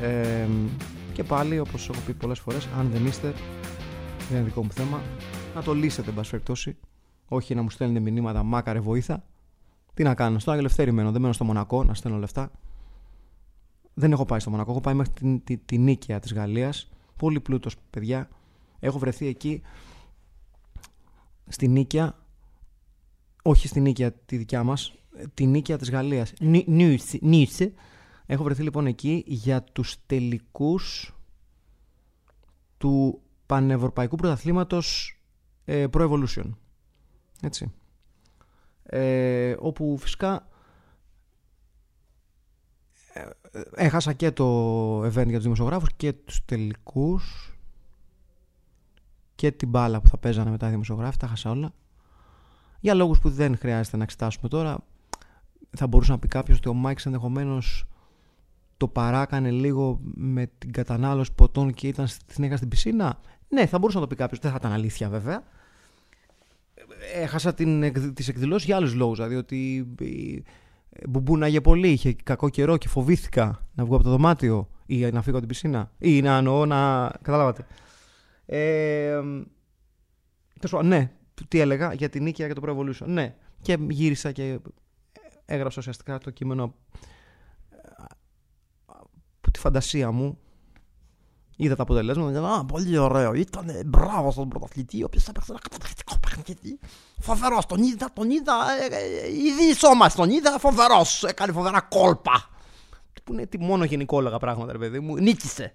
Ε, και πάλι, όπως έχω πει πολλές φορές, αν δεν είστε, δεν είναι δικό μου θέμα, να το λύσετε, εν πάση περιπτώσει. Όχι να μου στέλνετε μηνύματα, μάκαρε βοήθα. Τι να κάνω, στο Αγιο μένω, δεν μένω στο Μονακό να στέλνω λεφτά. Δεν έχω πάει στο Μονακό, έχω πάει μέχρι την, την, την νίκαια της Γαλλίας. Πολύ πλούτος, παιδιά. Έχω βρεθεί εκεί, στην νίκαια, όχι στην νίκαια τη δικιά μας, τη νίκαια της Γαλλίας. Νίσε. Έχω βρεθεί λοιπόν εκεί για τους τελικούς του Πανευρωπαϊκού Πρωταθλήματος ε, Pro Evolution. Έτσι. Ε, όπου φυσικά ε, έχασα και το event για τους δημοσιογράφους και τους τελικούς και την μπάλα που θα παίζανε μετά οι δημοσιογράφοι, τα έχασα όλα. Για λόγους που δεν χρειάζεται να εξετάσουμε τώρα, θα μπορούσε να πει κάποιος ότι ο Μάικς ενδεχομένως το παράκανε λίγο με την κατανάλωση ποτών και ήταν συνέχεια στην πισίνα; Ναι, θα μπορούσε να το πει κάποιος. Δεν θα ήταν αλήθεια βέβαια. Έχασα τις εκδηλώσεις για άλλους λόγους. Δηλαδή ότι μπουμπούναγε πολύ, είχε κακό καιρό και φοβήθηκα να βγω από το δωμάτιο ή να φύγω από την πισίνα ή να εννοώ να. Καταλάβατε. Ε, ναι, τι έλεγα για την νίκη και το Pro Evolution. Ναι, και γύρισα και έγραψα ουσιαστικά το κείμενο από τη φαντασία μου. Είδα τα αποτελέσματα. Α, πολύ ωραίο. Ήταν μπράβο στον πρωταθλητή, ο οποίος έπαιξε ένα καταπληκτικό παιχνίδι. Φοβερός. Τον είδα, τον είδα. Ειδήσω μας τον είδα. Φοβερός. Έκανε φοβερά κόλπα. Που είναι τι μόνο γενικόλογα πράγματα, ρε παιδί μου. Νίκησε.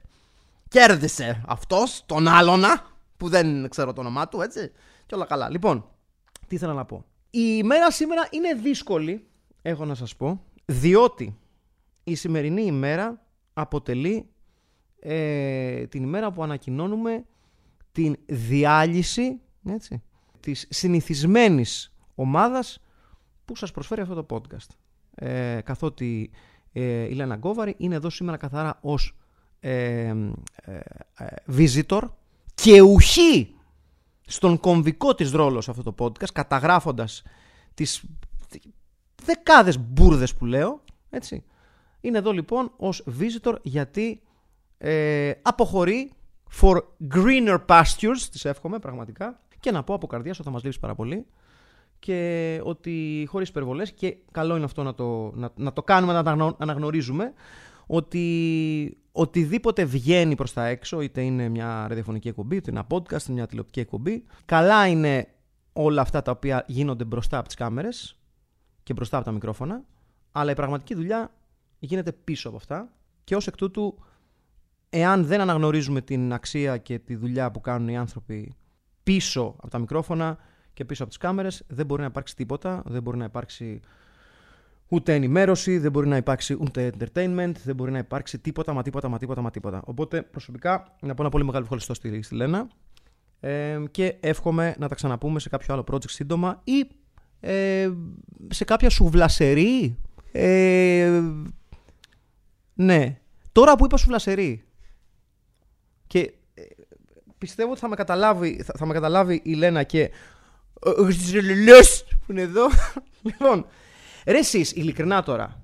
Κέρδισε αυτός τον άλλονα που δεν ξέρω το όνομά του, έτσι. Και όλα καλά. Λοιπόν, τι ήθελα να πω. Η ημέρα σήμερα είναι δύσκολη έχω να σας πω, διότι η σημερινή ημέρα αποτελεί ε, την ημέρα που ανακοινώνουμε την διάλυση έτσι, της συνηθισμένης ομάδας που σας προσφέρει αυτό το podcast. Ε, καθότι ε, η Λένα Γκόβαρη είναι εδώ σήμερα καθαρά ως ε, ε, visitor και ουχή στον κομβικό της ρόλος σε αυτό το podcast καταγράφοντας τις δεκάδες μπουρδες που λέω, έτσι. Είναι εδώ λοιπόν ως visitor γιατί ε, αποχωρεί for greener pastures, τις εύχομαι πραγματικά, και να πω από καρδιά ότι θα μας λείψεις πάρα πολύ και ότι χωρίς υπερβολές και καλό είναι αυτό να το, να, να το κάνουμε, να αναγνωρίζουμε ότι οτιδήποτε βγαίνει προς τα έξω, είτε είναι μια ραδιοφωνική εκπομπή, είτε ένα podcast, είτε μια τηλεοπτική εκπομπή, καλά είναι όλα αυτά τα οποία γίνονται μπροστά από τις κάμερες και μπροστά από τα μικρόφωνα, αλλά η πραγματική δουλειά γίνεται πίσω από αυτά και ως εκ τούτου εάν δεν αναγνωρίζουμε την αξία και τη δουλειά που κάνουν οι άνθρωποι πίσω από τα μικρόφωνα και πίσω από τις κάμερες δεν μπορεί να υπάρξει τίποτα, δεν μπορεί να υπάρξει ούτε ενημέρωση, δεν μπορεί να υπάρξει ούτε entertainment, δεν μπορεί να υπάρξει τίποτα, μα τίποτα, μα τίποτα, μα τίποτα. Οπότε προσωπικά να πω ένα πολύ μεγάλο ευχαριστώ στη, στη Λένα ε, και εύχομαι να τα ξαναπούμε σε κάποιο άλλο project σύντομα ή ε, σε κάποια σουβλασερή. Ε, ναι. Τώρα που είπα σουβλασερή και ε, πιστεύω ότι θα με καταλάβει, θα, θα με καταλάβει η Λένα και που είναι εδώ. λοιπόν, ρε εσείς, ειλικρινά τώρα,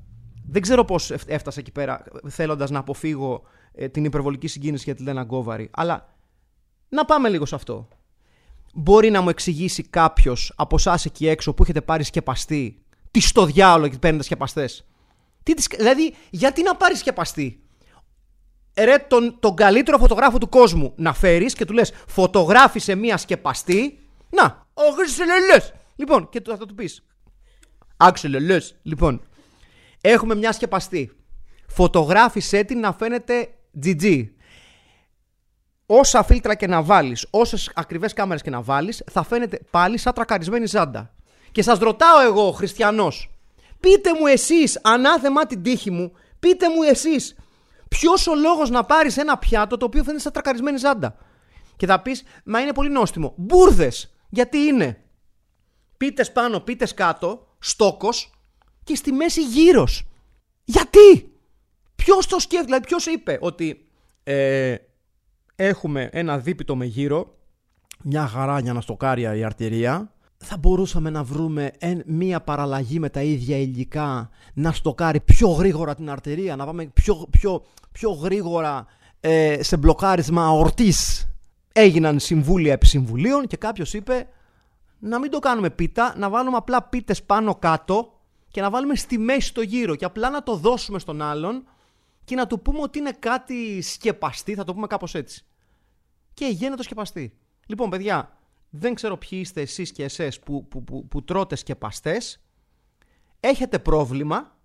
δεν ξέρω πώς έφτασα εκεί πέρα θέλοντας να αποφύγω ε, την υπερβολική συγκίνηση για τη Λένα Γκόβαρη, αλλά να πάμε λίγο σε αυτό μπορεί να μου εξηγήσει κάποιος από εσάς εκεί έξω που έχετε πάρει σκεπαστή, τι στο διάολο και παίρνετε σκεπαστές; Δηλαδή, γιατί να πάρεις σκεπαστή. Ρε, τον, τον καλύτερο φωτογράφο του κόσμου να φέρεις και του λες: Φωτογράφησε μία σκεπαστή. Να, όχι λε. Λοιπόν, και θα το του πεις. Άξε λε. Λοιπόν, έχουμε μια σκεπαστή. Φωτογράφησε την να φαίνεται GG όσα φίλτρα και να βάλεις, όσες ακριβές κάμερες και να βάλεις, θα φαίνεται πάλι σαν τρακαρισμένη ζάντα. Και σας ρωτάω εγώ, χριστιανός, πείτε μου εσείς, ανάθεμα την τύχη μου, πείτε μου εσείς, Ποιος ο λόγος να πάρεις ένα πιάτο το οποίο φαίνεται σαν τρακαρισμένη ζάντα; Και θα πεις, Μα είναι πολύ νόστιμο. Μπούρδε! Γιατί είναι; Πίτες πάνω, πίτες κάτω, στόκος και στη μέση γύρω. Γιατί! Ποιος το σκέφτεται, δηλαδή ποιος είπε ότι ε, έχουμε ένα δίπητο με γύρο, μια χαρά για να στοκάρει η αρτηρία, θα μπορούσαμε να βρούμε μία παραλλαγή με τα ίδια υλικά να στοκάρει πιο γρήγορα την αρτηρία, να πάμε πιο, πιο, πιο γρήγορα ε, σε μπλοκάρισμα αορτής. Έγιναν συμβούλια επί συμβουλίων και κάποιος είπε να μην το κάνουμε πίτα, να βάλουμε απλά πίτες πάνω κάτω και να βάλουμε στη μέση το γύρο και απλά να το δώσουμε στον άλλον και να του πούμε ότι είναι κάτι σκεπαστή, θα το πούμε κάπως έτσι. Και γίνεται το σκεπαστή. Λοιπόν, παιδιά, δεν ξέρω ποιοι είστε εσείς και εσές που, που, που, που τρώτε σκεπαστές. Έχετε πρόβλημα.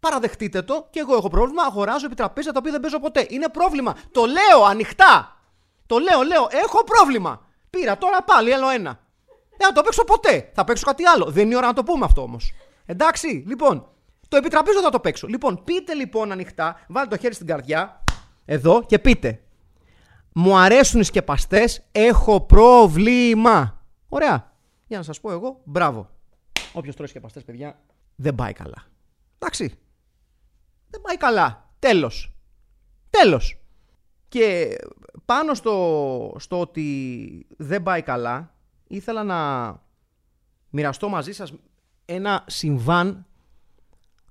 Παραδεχτείτε το και εγώ έχω πρόβλημα. Αγοράζω επί τραπέζια τα οποία δεν παίζω ποτέ. Είναι πρόβλημα. Το λέω ανοιχτά. Το λέω, λέω. Έχω πρόβλημα. Πήρα τώρα πάλι άλλο ένα. Δεν θα το παίξω ποτέ. Θα παίξω κάτι άλλο. Δεν είναι ώρα να το πούμε αυτό όμως. Εντάξει, λοιπόν. Το επιτραπέζιο θα το παίξω. Λοιπόν, πείτε λοιπόν ανοιχτά, βάλτε το χέρι στην καρδιά, εδώ και πείτε. Μου αρέσουν οι σκεπαστές, έχω πρόβλημα. Ωραία. Για να σας πω εγώ, μπράβο. Όποιος τρώει σκεπαστές, παιδιά, δεν πάει καλά. Εντάξει. Δεν πάει καλά. Τέλος. Τέλος. Και πάνω στο, στο ότι δεν πάει καλά, ήθελα να μοιραστώ μαζί σας ένα συμβάν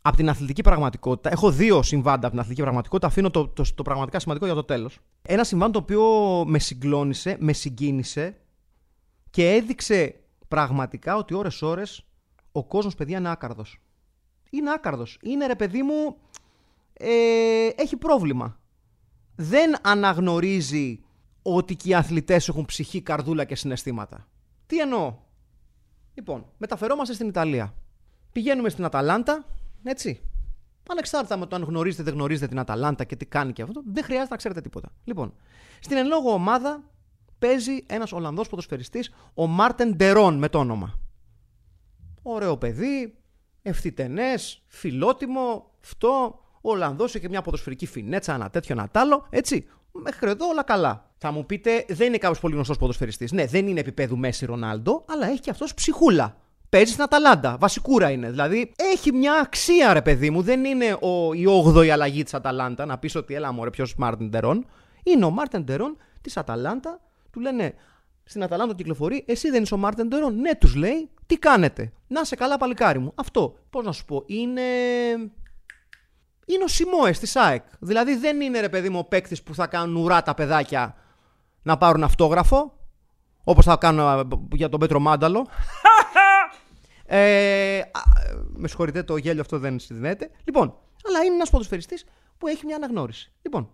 από την αθλητική πραγματικότητα. Έχω δύο συμβάντα από την αθλητική πραγματικότητα. Αφήνω το, το, το, πραγματικά σημαντικό για το τέλος. Ένα συμβάν το οποίο με συγκλώνησε, με συγκίνησε και έδειξε πραγματικά ότι ώρες-ώρες ο κόσμος παιδιά είναι άκαρδος. Είναι άκαρδος. Είναι ρε παιδί μου, ε, έχει πρόβλημα. Δεν αναγνωρίζει ότι και οι αθλητές έχουν ψυχή, καρδούλα και συναισθήματα. Τι εννοώ; Λοιπόν, μεταφερόμαστε στην Ιταλία. Πηγαίνουμε στην Αταλάντα, έτσι. Ανεξάρτητα με το αν γνωρίζετε δεν γνωρίζετε την Αταλάντα και τι κάνει και αυτό, δεν χρειάζεται να ξέρετε τίποτα. Λοιπόν, στην εν λόγω ομάδα παίζει ένας Ολλανδός ποδοσφαιριστής, ο Μάρτεν Ντερόν με το όνομα. Ωραίο παιδί, ευθυτενές, φιλότιμο, αυτό. Ο Ολλανδός έχει και μια ποδοσφαιρική φινέτσα, ένα τέτοιο, ένα άλλο, έτσι. Μέχρι εδώ όλα καλά. Θα μου πείτε, δεν είναι κάποιος πολύ γνωστός ποδοσφαιριστής. Ναι, δεν είναι επίπεδου Μέση Ρονάλντο, αλλά έχει και αυτός ψυχούλα παίζεις στην Αταλάντα. Βασικούρα είναι. Δηλαδή έχει μια αξία, ρε παιδί μου. Δεν είναι ο, η 8η αλλαγή της Αταλάντα να πεις ότι έλα μου, ποιος Μάρτιν Τερόν. Είναι ο Μάρτιν Τερόν της Αταλάντα. Του λένε στην Αταλάντα κυκλοφορεί, εσύ δεν είσαι ο Μάρτιν Τερόν. Ναι, τους λέει, τι κάνετε; Να σε καλά, παλικάρι μου. Αυτό, πώς να σου πω, είναι. Είναι ο Σιμόε της ΣΑΕΚ. Δηλαδή δεν είναι ρε παιδί μου ο παίκτης που θα κάνουν ουρά τα παιδάκια να πάρουν αυτόγραφο. Όπως θα κάνω για τον Πέτρο Μάνταλο. Ε, με συγχωρείτε, το γέλιο αυτό δεν συνδέεται. Λοιπόν, αλλά είναι ένας ποδοσφαιριστής που έχει μια αναγνώριση. Λοιπόν,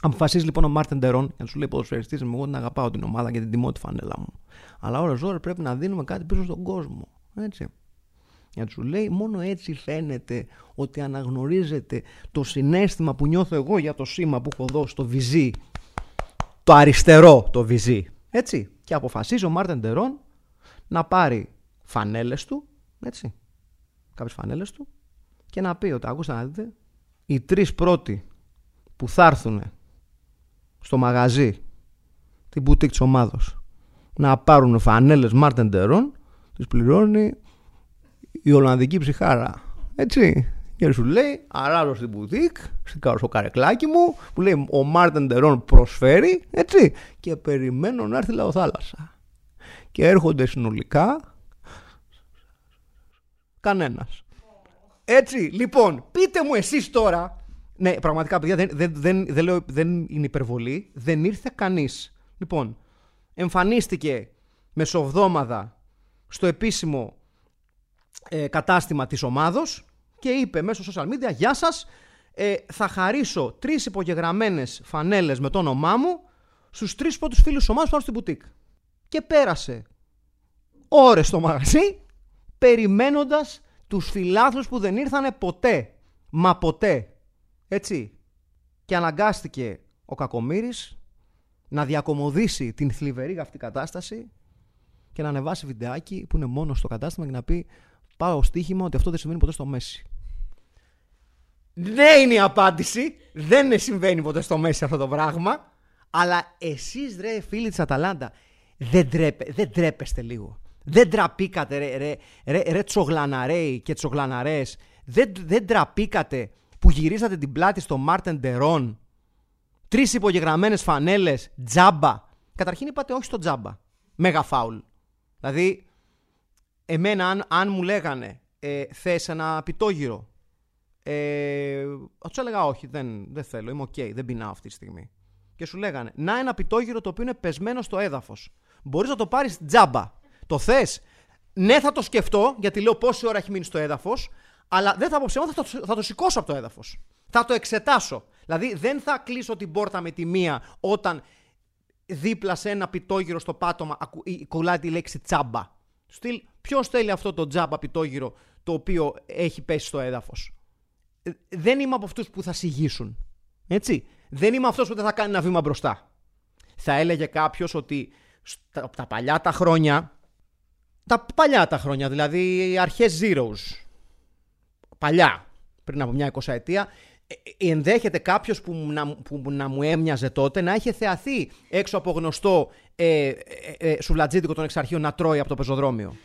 αποφασίζει λοιπόν ο Μάρτιν Ντερόν για να σου λέει ποδοσφαιριστής, εγώ την αγαπάω την ομάδα και την τιμώ τη φανέλα μου. Αλλά ώρε ώρε πρέπει να δίνουμε κάτι πίσω στον κόσμο. Έτσι. Για να σου λέει, μόνο έτσι φαίνεται ότι αναγνωρίζεται το συνέστημα που νιώθω εγώ για το σήμα που έχω δώσει στο βυζί. Το αριστερό το βυζί. Έτσι. Και αποφασίζει ο Μάρτεν Ντε Ρόν να πάρει φανέλες του, έτσι, κάποιες φανέλες του. Και να πει ότι ακούστε να δείτε, οι τρεις πρώτοι που θα έρθουν στο μαγαζί την μπουτίκ της ομάδος να πάρουν φανέλες Μάρτεν Ντε Ρόν τις πληρώνει η Ολλανδική ψυχάρα. Έτσι. Και σου λέει αράζω στην μπουτίκ στο καρεκλάκι μου που λέει ο Μάρτεν Τερόν προσφέρει έτσι. Και περιμένω να έρθει λαοθάλασσα. Και έρχονται συνολικά Κανένας. Έτσι, λοιπόν, πείτε μου εσείς τώρα. Ναι, πραγματικά, παιδιά, δεν, δεν, δεν, δεν, λέω, δεν είναι υπερβολή. Δεν ήρθε κανείς. Λοιπόν, εμφανίστηκε μεσοβδόμαδα στο επίσημο ε, κατάστημα της ομάδος και είπε μέσω social media «Γεια σας, ε, θα χαρίσω τρεις υπογεγραμμένες φανέλες με το όνομά μου στους τρεις πρώτους φίλους της ομάδας πάνω στην μπουτίκ». Και πέρασε ώρες στο μαγαζί περιμένοντας τους φιλάθλους που δεν ήρθανε ποτέ. Μα ποτέ. Έτσι. Και αναγκάστηκε ο Κακομύρης να διακομωδήσει την θλιβερή αυτή κατάσταση και να ανεβάσει βιντεάκι που είναι μόνο στο κατάστημα και να πει πάω στοίχημα ότι αυτό δεν συμβαίνει ποτέ στο Μέση. Ναι, είναι η απάντηση. Δεν συμβαίνει ποτέ στο μέση αυτό το πράγμα. Αλλά εσείς, ρε φίλοι της Αταλάντα, δεν, τρέπε, δεν τρέπεστε λίγο. Δεν τραπήκατε, ρε, ρε, ρε, ρε τσογλαναρέοι και τσογλαναρές. Δεν, δεν τραπήκατε που γυρίσατε την πλάτη στο Μάρτεν Ντερόν. Τρεις υπογεγραμμένες φανέλες, τζάμπα. Καταρχήν είπατε όχι στο τζάμπα. Μέγα φάουλ. Δηλαδή, εμένα, αν, αν μου λέγανε ε, θες ένα πιτόγυρο, ε, θα τους έλεγα όχι, δεν, δεν θέλω, είμαι οκ, okay, δεν πεινάω αυτή τη στιγμή. Και σου λέγανε, να ένα πιτόγυρο το οποίο είναι πεσμένο στο έδαφος. Μπορείς να το πάρεις τζάμπα. Το θες. Ναι, θα το σκεφτώ, γιατί λέω πόση ώρα έχει μείνει στο έδαφος, αλλά δεν θα πω ψέμα, θα το, θα το σηκώσω από το έδαφος. Θα το εξετάσω. Δηλαδή δεν θα κλείσω την πόρτα με τη μία όταν δίπλα σε ένα πιτόγυρο στο πάτωμα κολλάει τη λέξη τσάμπα. Στυλ, ποιος θέλει αυτό το τζάμπα πιτόγυρο το οποίο έχει πέσει στο έδαφος; Ε, δεν είμαι από αυτούς που θα συγγύσουν. Έτσι. Δεν είμαι αυτός που δεν θα κάνει ένα βήμα μπροστά. Θα έλεγε κάποιος ότι στα, τα παλιά τα χρόνια. Τα παλιά τα χρόνια, δηλαδή αρχές Zeros. Παλιά, πριν από μια εικοσαετία, ε, ε, ενδέχεται κάποιος που, να, που να μου έμοιαζε τότε να είχε θεαθεί έξω από γνωστό ε, ε, σουβλατζίδικο των εξαρχείων να τρώει από το πεζοδρόμιο.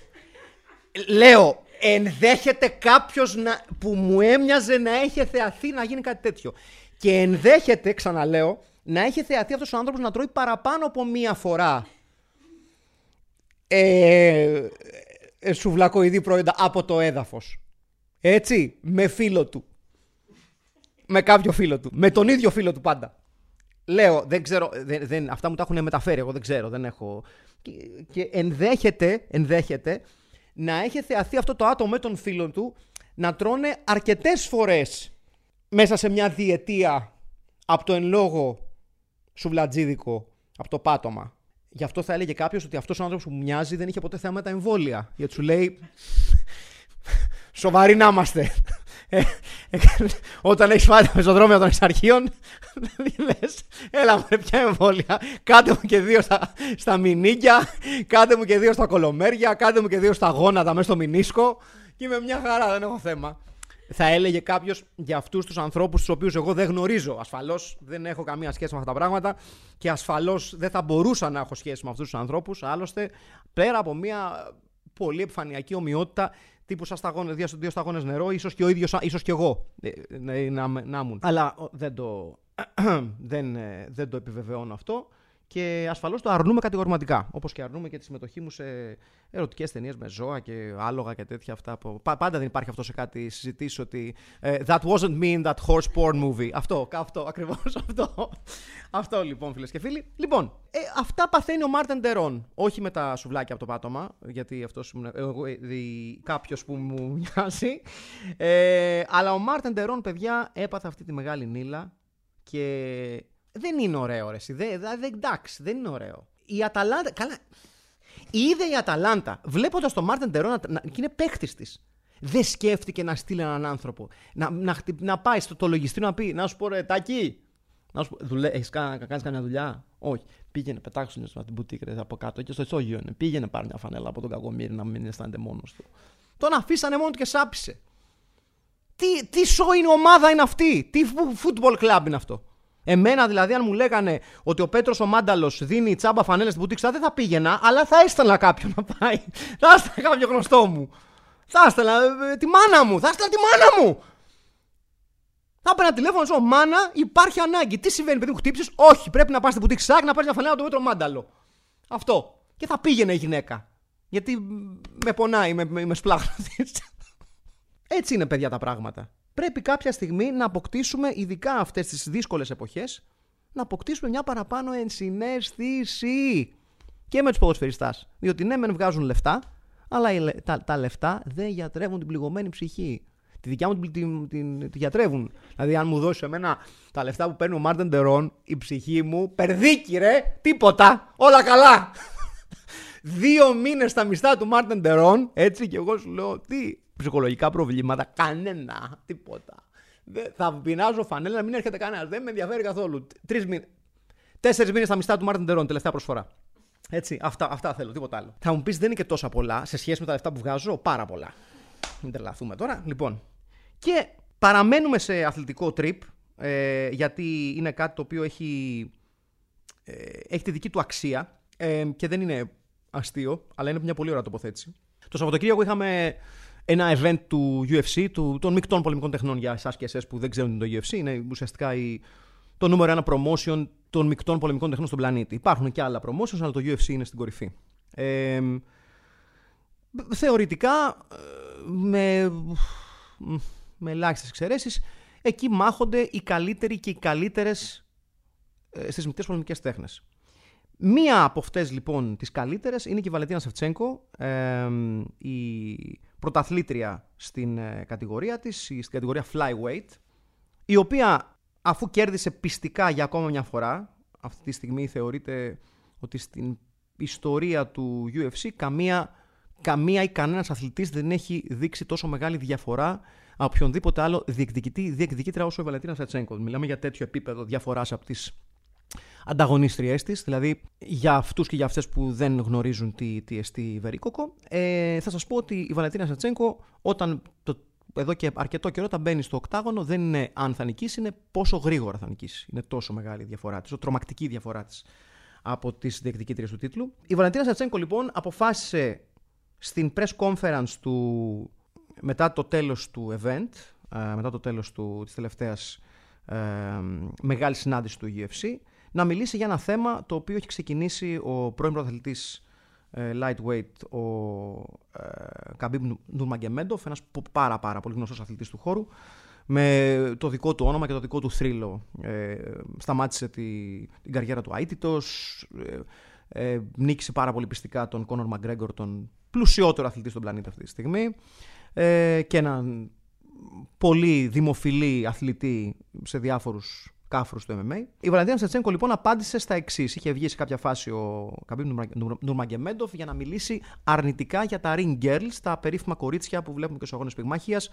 Λέω, ενδέχεται κάποιος που μου έμοιαζε να είχε θεαθεί να γίνει κάτι τέτοιο. Και ενδέχεται, ξαναλέω, να έχει θεαθεί αυτός ο άνθρωπος να τρώει παραπάνω από μία φορά ε, ε, σουβλακοειδή προϊόντα από το έδαφος. Έτσι, με φίλο του. Με κάποιο φίλο του. Με τον ίδιο φίλο του πάντα. Λέω, δεν ξέρω, δεν, δεν, αυτά μου τα έχουν μεταφέρει, εγώ δεν ξέρω, δεν έχω... Και, και ενδέχεται, ενδέχεται να έχει θεαθεί αυτό το άτομο με τον φίλο του να τρώνε αρκετές φορές μέσα σε μια διετία από το εν λόγω σουβλατζίδικο, από το πάτωμα. Γι' αυτό θα έλεγε κάποιος ότι αυτός ο άνθρωπος που μου μοιάζει δεν είχε ποτέ θέμα με τα εμβόλια. Γιατί σου λέει. Σοβαροί να είμαστε. Ε, ε, όταν έχεις φάει τα πεζοδρόμια των εξαρχείων, λες, έλα με πια εμβόλια. Κάντε μου και δύο στα, στα μηνύκια, κάντε μου και δύο στα κολομέρια, κάντε μου και δύο στα γόνατα μέσα στο μηνίσκο. Και είμαι μια χαρά, δεν έχω θέμα θα έλεγε κάποιος για αυτούς τους ανθρώπους τους οποίους εγώ δεν γνωρίζω. Ασφαλώς δεν έχω καμία σχέση με αυτά τα πράγματα και ασφαλώς δεν θα μπορούσα να έχω σχέση με αυτούς τους ανθρώπους. Άλλωστε, πέρα από μια πολύ επιφανειακή ομοιότητα τύπου σαν σταγόνες, δύο, δύο σταγόνες νερό, ίσως και ο ίδιος, ίσως και εγώ ε, να, να, να ήμουν. Αλλά δεν το, δεν, ε, δεν το επιβεβαιώνω αυτό και ασφαλώς το αρνούμε κατηγορηματικά. Όπως και αρνούμε και τη συμμετοχή μου σε ερωτικές ταινίες με ζώα και άλογα και τέτοια αυτά. Που... Πάντα δεν υπάρχει αυτό σε κάτι συζητήσει ότι ε, That wasn't mean that horse porn movie. Αυτό, αυτό, ακριβώς αυτό. αυτό λοιπόν, φίλες και φίλοι. Λοιπόν, ε, αυτά παθαίνει ο Μάρτεν Ντερόν. Όχι με τα σουβλάκια από το πάτωμα, γιατί αυτός ε, κάποιος που μου μοιάζει. Ε, αλλά ο Μάρτεν Ντερόν, παιδιά, έπαθε αυτή τη μεγάλη νύλα και δεν είναι ωραίο, ρε. Δεν, δεν, εντάξει, δεν είναι ωραίο. Η Αταλάντα. Καλά. Είδε η Αταλάντα, βλέποντας τον Μάρτιν Τερό να, και είναι παίχτη της. Δεν σκέφτηκε να στείλει έναν άνθρωπο. Να, να, να πάει στο το λογιστήριο να πει: Να σου πω ρε, τάκι. Να σου πω, δουλε, έχεις κάνει, κάνεις καμιά δουλειά; Όχι. Πήγαινε, πετάξου στην την μπουτίκ από κάτω και στο ισόγειο είναι. Πήγαινε πάρει μια φανέλα από τον κακομίρι να μην αισθάνεται μόνος του. Τον αφήσανε μόνο του και σάπισε. Τι, τι σο είναι ομάδα είναι αυτή, τι football club είναι αυτό; Εμένα δηλαδή, αν μου λέγανε ότι ο Πέτρος ο Μάνταλος δίνει τσάμπα φανέλες στην μπουτίξα, δεν θα πήγαινα, αλλά θα έστελνα κάποιον να πάει. Θα έστελνα κάποιο γνωστό μου. Θα έστελνα ε, τη μάνα μου. Θα έστελνα τη μάνα μου. Θα έπαιρνα τηλέφωνο σου, μάνα, υπάρχει ανάγκη. Τι συμβαίνει, παιδί μου, χτύπησες; Όχι, πρέπει να πας στην μπουτίξα σάκ να πάρεις μια φανέλα από τον Πέτρο Μάνταλο. Αυτό. Και θα πήγαινε η γυναίκα. Γιατί με πονάει, με, με, με Έτσι είναι, παιδιά, τα πράγματα πρέπει κάποια στιγμή να αποκτήσουμε, ειδικά αυτές τις δύσκολες εποχές, να αποκτήσουμε μια παραπάνω ενσυναίσθηση και με τους ποδοσφαιριστάς. Διότι ναι, μεν βγάζουν λεφτά, αλλά τα, τα λεφτά δεν γιατρεύουν την πληγωμένη ψυχή. Τη δικιά μου την, την, την, τη γιατρεύουν. Δηλαδή, αν μου δώσεις εμένα τα λεφτά που παίρνει ο Μάρτεν Τερόν, η ψυχή μου περδίκει, ρε! Τίποτα! Όλα καλά! Δύο μήνες στα μισθά του Μάρτεν Τερόν, έτσι, και εγώ σου λέω τι, ψυχολογικά προβλήματα. Κανένα. Τίποτα. θα πεινάζω φανέλα να μην έρχεται κανένας. Δεν με ενδιαφέρει καθόλου. Τρεις μήνες. Τέσσερις μήνες στα μισθά του Μάρτιν Τερόν, τελευταία προσφορά. Έτσι, αυτά, αυτά θέλω, τίποτα άλλο. Θα μου πεις δεν είναι και τόσα πολλά σε σχέση με τα λεφτά που βγάζω. Πάρα πολλά. Μην τρελαθούμε τώρα. Λοιπόν. Και Παραμένουμε σε αθλητικό trip, ε, γιατί είναι κάτι το οποίο έχει, ε, έχει τη δική του αξία ε, και δεν είναι αστείο, αλλά είναι μια πολύ ωραία τοποθέτηση. Το Σαββατοκύριακο είχαμε ένα event του UFC, του, των μεικτών πολεμικών τεχνών για εσάς και εσές που δεν ξέρουν το UFC. Είναι ουσιαστικά η, το νούμερο ένα promotion των μεικτών πολεμικών τεχνών στον πλανήτη. Υπάρχουν και άλλα promotions, αλλά το UFC είναι στην κορυφή. Ε, θεωρητικά, με, με ελάχιστες εξαιρέσεις, εκεί μάχονται οι καλύτεροι και οι καλύτερες στις μεικτές πολεμικές τέχνες. Μία από αυτές λοιπόν τις καλύτερες είναι και η Βαλεντίνα Σεφτσέγκο, η πρωταθλήτρια στην ε, κατηγορία της, στην κατηγορία flyweight, η οποία αφού κέρδισε πιστικά για ακόμα μια φορά, αυτή τη στιγμή θεωρείται ότι στην ιστορία του UFC καμία, καμία ή κανένας αθλητής δεν έχει δείξει τόσο μεγάλη διαφορά από οποιονδήποτε άλλο διεκδικητή, διεκδικήτρια όσο η Βαλεντίνα Σεφτσέγκο. Μιλάμε για τέτοιο επίπεδο διαφοράς από τις ανταγωνίστριές της, δηλαδή για αυτούς και για αυτές που δεν γνωρίζουν τι, τι εστί βερίκοκο. Ε, θα σας πω ότι η Βαλεντίνα Σατσέγκο, όταν το, εδώ και αρκετό καιρό, όταν μπαίνει στο οκτάγωνο, δεν είναι αν θα νικήσει, είναι πόσο γρήγορα θα νικήσει. Είναι τόσο μεγάλη η διαφορά της, τρομακτική διαφορά της από τις διεκδικήτριες του τίτλου. Η Βαλεντίνα Σατσέγκο, λοιπόν, αποφάσισε στην press conference του μετά το τέλος του event, ε, μετά το τέλος του, της τελευταίας ε, μεγάλης συνάντησης του UFC, να μιλήσει για ένα θέμα το οποίο έχει ξεκινήσει ο πρώην πρωταθλητής ε, lightweight, ο ε, Καμπίμπ Νουρμαγκομέντοφ, ένας πάρα πάρα πολύ γνωστός αθλητής του χώρου, με το δικό του όνομα και το δικό του θρύλο. Ε, σταμάτησε τη, την καριέρα του αήττητος, ε, ε, νίκησε πάρα πολύ πειστικά τον Κόνορ ΜακΓκρέγκορ, τον πλουσιότερο αθλητή στον πλανήτη αυτή τη στιγμή ε, και έναν πολύ δημοφιλή αθλητή σε διάφορους κάφρους του MMA. Η Βαλαντίνα Σεφτσένκο λοιπόν απάντησε στα εξής. Είχε βγει σε κάποια φάση ο Καμπίμ Νουρμαγκεμέντοφ για να μιλήσει αρνητικά για τα ring girls, τα περίφημα κορίτσια που βλέπουμε και στους αγώνες πυγμάχιας,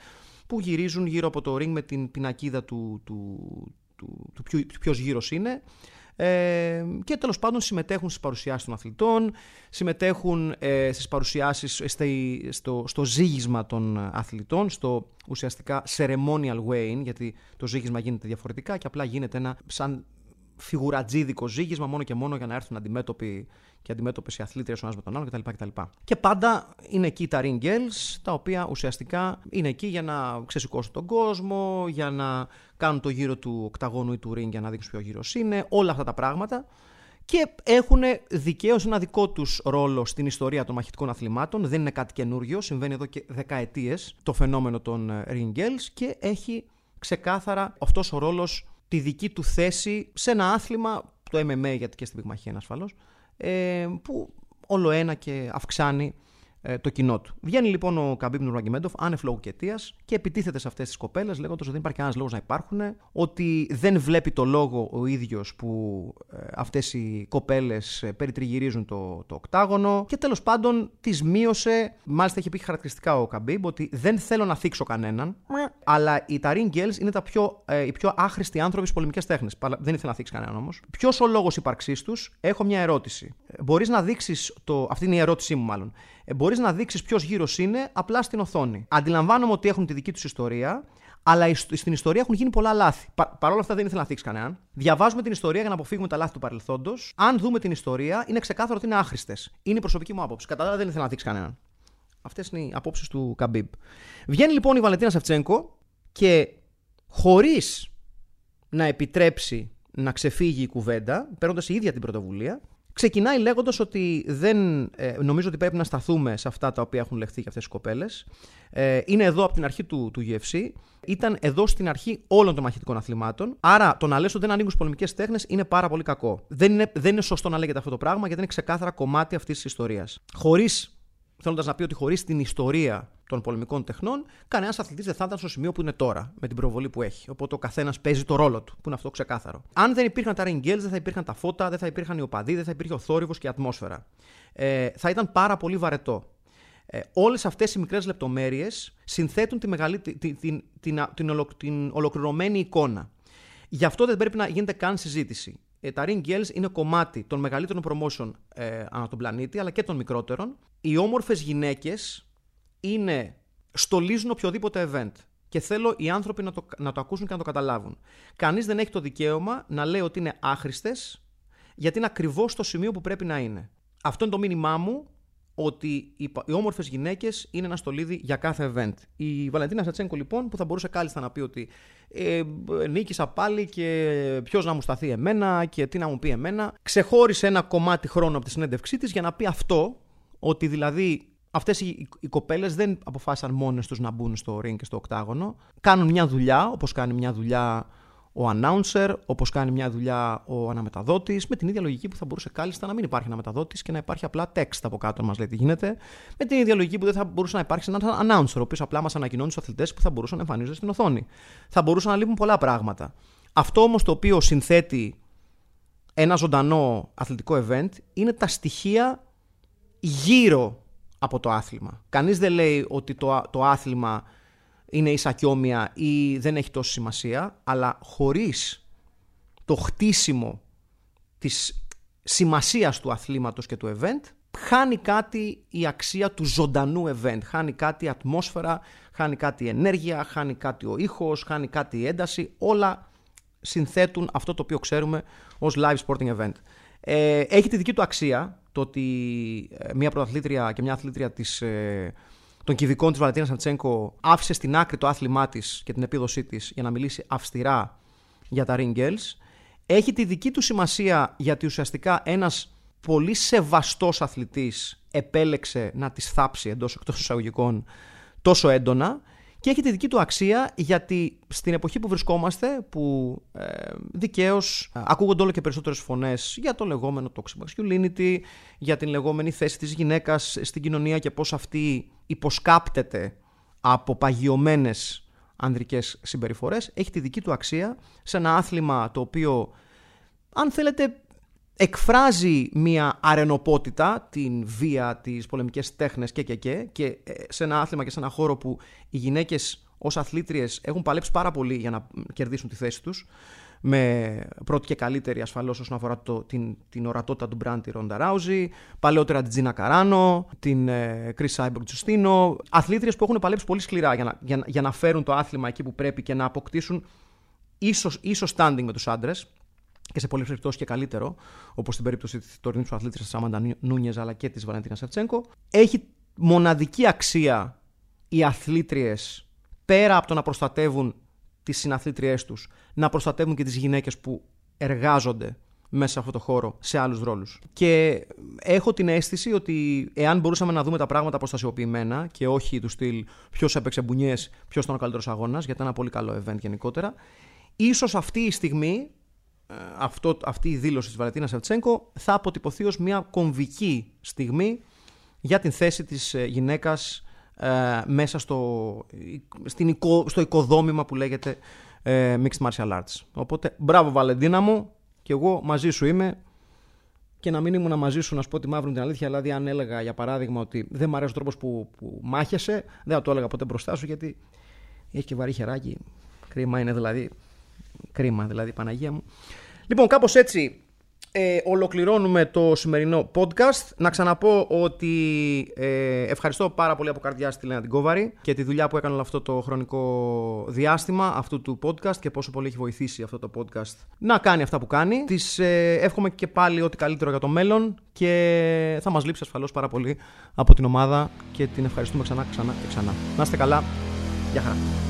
που γυρίζουν γύρω από το ring με την πινακίδα του, του, του, του ποιος γύρος είναι. Ε, και τέλος πάντων συμμετέχουν στις παρουσιάσεις των αθλητών, συμμετέχουν ε, στις παρουσιάσεις στο, στο ζήγισμα των αθλητών, στο ουσιαστικά ceremonial weighing, γιατί το ζήγισμα γίνεται διαφορετικά και απλά γίνεται ένα σαν φιγουρατζίδικο ζήγισμα μόνο και μόνο για να έρθουν αντιμέτωποι και αντιμέτωπες οι αθλήτριες ο ένας με τον άλλο κτλ, κτλ. Και πάντα είναι εκεί τα ring girls, τα οποία ουσιαστικά είναι εκεί για να ξεσηκώσουν τον κόσμο, για να κάνουν το γύρο του οκταγώνου ή του ring για να δείξουν ποιο γύρος είναι, όλα αυτά τα πράγματα. Και έχουν δικαίως ένα δικό τους ρόλο στην ιστορία των μαχητικών αθλημάτων. Δεν είναι κάτι καινούριο, συμβαίνει εδώ και δεκαετίες το φαινόμενο των ε, ring girls και έχει ξεκάθαρα αυτός ο ρόλος τη δική του θέση σε ένα άθλημα, το MMA γιατί και στην πυγμαχία είναι ασφαλώς, ε, που ολοένα και αυξάνει ε, το κοινό του. Βγαίνει λοιπόν ο Καμπίμπ Νουρμαγκομέντοφ άνευ λόγου και αιτίας και επιτίθεται σε αυτές τις κοπέλες, λέγοντας ότι δεν υπάρχει κανένα λόγος να υπάρχουν, ότι δεν βλέπει το λόγο ο ίδιος που ε, αυτές οι κοπέλες ε, περιτριγυρίζουν το, το οκτάγωνο και τέλος πάντων τις μείωσε. Μάλιστα έχει πει χαρακτηριστικά ο Καμπίμπ ότι δεν θέλω να θίξω κανέναν, αλλά οι Tarin Girls είναι τα πιο, ε, οι πιο άχρηστοι άνθρωποι στις πολεμικές τέχνες. Δεν ήθελα να θίξει κανέναν όμως. Ποιος ο λόγος ύπαρξής τους, έχω μια ερώτηση. Μπορείς να δείξεις. Το... Αυτή είναι η ερώτησή μου, μάλλον. Ε, μπορείς να δείξεις ποιος γύρος είναι απλά στην οθόνη. Αντιλαμβάνομαι ότι έχουν τη δική τους ιστορία, αλλά στην ιστορία έχουν γίνει πολλά λάθη. Παρ' όλα αυτά δεν ήθελα να θίξεις κανέναν. Διαβάζουμε την ιστορία για να αποφύγουμε τα λάθη του παρελθόντος. Αν δούμε την ιστορία, είναι ξεκάθαρο ότι είναι άχρηστες. Είναι η προσωπική μου άποψη. Κατά δεν ήθελα να θίξεις κανέναν. Αυτές είναι οι απόψεις του Καμπίμπ. Βγαίνει λοιπόν η Βαλεντίνα Σεφτσέγκο και χωρίς να επιτρέψει να ξεφύγει η κουβέντα, παίρνοντας η ίδια την πρωτοβουλία, Ξεκινάει λέγοντας ότι δεν ε, νομίζω ότι πρέπει να σταθούμε σε αυτά τα οποία έχουν λεχθεί για αυτές τις κοπέλες. Ε, είναι εδώ από την αρχή του, του UFC. Ήταν εδώ στην αρχή όλων των μαχητικών αθλημάτων. Άρα το να λες ότι δεν ανοίγουν στι πολεμικέ τέχνες είναι πάρα πολύ κακό. Δεν είναι, δεν είναι σωστό να λέγεται αυτό το πράγμα γιατί είναι ξεκάθαρα κομμάτι αυτής της ιστορίας. Χωρίς θέλοντας να πει ότι χωρίς την ιστορία των πολεμικών τεχνών, κανένας αθλητής δεν θα ήταν στο σημείο που είναι τώρα, με την προβολή που έχει. Οπότε ο καθένας παίζει το ρόλο του, που είναι αυτό ξεκάθαρο. Αν δεν υπήρχαν τα ring δεν θα υπήρχαν τα φώτα, δεν θα υπήρχαν οι οπαδοί, δεν θα υπήρχε ο θόρυβος και η ατμόσφαιρα. Ε, θα ήταν πάρα πολύ βαρετό. Ε, Όλες αυτές οι μικρές λεπτομέρειες συνθέτουν τη μεγαλή, την, την, την, την, την ολοκληρωμένη εικόνα. Γι' αυτό δεν πρέπει να γίνεται καν συζήτηση. Ε, τα ring girls είναι κομμάτι των μεγαλύτερων promotion ε, ανά τον πλανήτη, αλλά και των μικρότερων. Οι όμορφες γυναίκες είναι στολίζουν οποιοδήποτε event. και θέλω οι άνθρωποι να το, να το ακούσουν και να το καταλάβουν. Κανείς δεν έχει το δικαίωμα να λέει ότι είναι άχρηστες, γιατί είναι ακριβώς στο σημείο που πρέπει να είναι. Αυτό είναι το μήνυμά μου ότι οι, οι όμορφες γυναίκες είναι ένα στολίδι για κάθε event. Η Βαλεντίνα Σατσέγκο, λοιπόν, που θα μπορούσε κάλλιστα να πει ότι ε, νίκησα πάλι και ποιος να μου σταθεί εμένα και τι να μου πει εμένα, ξεχώρισε ένα κομμάτι χρόνου από τη συνέντευξή της για να πει αυτό, ότι δηλαδή Αυτές οι, οι κοπέλες δεν αποφάσισαν μόνες τους να μπουν στο ring και στο οκτάγωνο. Κάνουν μια δουλειά, όπως κάνει μια δουλειά ο announcer, όπως κάνει μια δουλειά ο αναμεταδότης, με την ίδια λογική που θα μπορούσε κάλλιστα να μην υπάρχει αναμεταδότης και να υπάρχει απλά text από κάτω μας λέει τι γίνεται. Με την ίδια λογική που δεν θα μπορούσε να υπάρξει ένα announcer, ο οποίος απλά μας ανακοινώνει στους αθλητές που θα μπορούσαν να εμφανίζονται στην οθόνη. Θα μπορούσαν να λείπουν πολλά πράγματα. Αυτό όμως το οποίο συνθέτει ένα ζωντανό αθλητικό event είναι τα στοιχεία γύρω από το άθλημα. Κανείς δεν λέει ότι το, το άθλημα είναι ίσα ή δεν έχει τόση σημασία, αλλά χωρίς το χτίσιμο της σημασίας του αθλήματος και του event, χάνει κάτι η αξία του ζωντανού event. Χάνει κάτι η ατμόσφαιρα, χάνει κάτι η ενέργεια, χάνει κάτι ο ήχος, χάνει κάτι η ένταση. Όλα συνθέτουν αυτό το οποίο ξέρουμε ως live sporting event. Ε, έχει τη δική του αξία το ότι ε, μια πρωταθλήτρια και μια αθλήτρια της, ε, των κυβικών της Βαλαντίνα Σαντσέγκο άφησε στην άκρη το άθλημά της και την επίδοσή της για να μιλήσει αυστηρά για τα ring girls. Έχει τη δική του σημασία γιατί ουσιαστικά ένας πολύ σεβαστός αθλητής επέλεξε να τις θάψει εντός εκτός εισαγωγικών τόσο έντονα και έχει τη δική του αξία γιατί στην εποχή που βρισκόμαστε, που ε, δικαίως ε, ακούγονται όλο και περισσότερες φωνές για το λεγόμενο toxic masculinity, για την λεγόμενη θέση της γυναίκας στην κοινωνία και πώς αυτή υποσκάπτεται από παγιωμένες ανδρικές συμπεριφορές έχει τη δική του αξία σε ένα άθλημα το οποίο αν θέλετε εκφράζει μια αρενοπότητα, την βία, τις πολεμικές τέχνες και και και και ε, σε ένα άθλημα και σε ένα χώρο που οι γυναίκες ως αθλήτριες έχουν παλέψει πάρα πολύ για να κερδίσουν τη θέση τους με πρώτη και καλύτερη ασφαλώς όσον αφορά το, την, την ορατότητα του Μπραντ τη Ρόντα Ράουζη, παλαιότερα την Τζίνα Καράνο, την ε, Chris Cyborg Τζουστίνο, αθλήτριες που έχουν παλέψει πολύ σκληρά για να, για, για να φέρουν το άθλημα εκεί που πρέπει και να αποκτήσουν ίσο, ίσο standing με τους άντρες και σε πολλές περιπτώσεις και καλύτερο, όπως στην περίπτωση της τωρινής του αθλήτριας Σάμαντα Νούνιες αλλά και της Βαλεντίνα Σερτσέγκο. Έχει μοναδική αξία οι αθλήτριες πέρα από το να προστατεύουν τις συναθλήτριές τους, να προστατεύουν και τις γυναίκες που εργάζονται μέσα σε αυτό το χώρο σε άλλους ρόλους. Και έχω την αίσθηση ότι εάν μπορούσαμε να δούμε τα πράγματα αποστασιοποιημένα και όχι του στυλ ποιος έπαιξε μπουνιές, ποιος ήταν ο καλύτερος αγώνας, γιατί ήταν ένα πολύ καλό event γενικότερα, ίσως αυτή η στιγμή ε, αυτό, αυτή η δήλωση της Βαλετίνα Σεβτσέγκο θα αποτυπωθεί ως μια κομβική στιγμή για την θέση της ε, γυναίκας ε, μέσα στο, στην στο οικοδόμημα που λέγεται ε, Mixed Martial Arts. Οπότε μπράβο Βαλεντίνα μου και εγώ μαζί σου είμαι και να μην ήμουν μαζί σου να σου πω τη μαύρη την αλήθεια. Δηλαδή, αν έλεγα για παράδειγμα ότι δεν μου αρέσει ο τρόπος που, που μάχεσαι, δεν θα το έλεγα ποτέ μπροστά σου γιατί έχει και βαρύ χεράκι. Κρίμα είναι δηλαδή. Κρίμα δηλαδή, Παναγία μου. Λοιπόν, κάπως έτσι ε, ολοκληρώνουμε το σημερινό podcast. Να ξαναπώ ότι ε, ευχαριστώ πάρα πολύ από καρδιά στη Λένα την και τη δουλειά που έκανε όλο αυτό το χρονικό διάστημα αυτού του podcast και πόσο πολύ έχει βοηθήσει αυτό το podcast να κάνει αυτά που κάνει. Τη ε, εύχομαι και πάλι ό,τι καλύτερο για το μέλλον και θα μας λείψει ασφαλώς πάρα πολύ από την ομάδα και την ευχαριστούμε ξανά, ξανά και ξανά. Να είστε καλά. Γεια χαρά.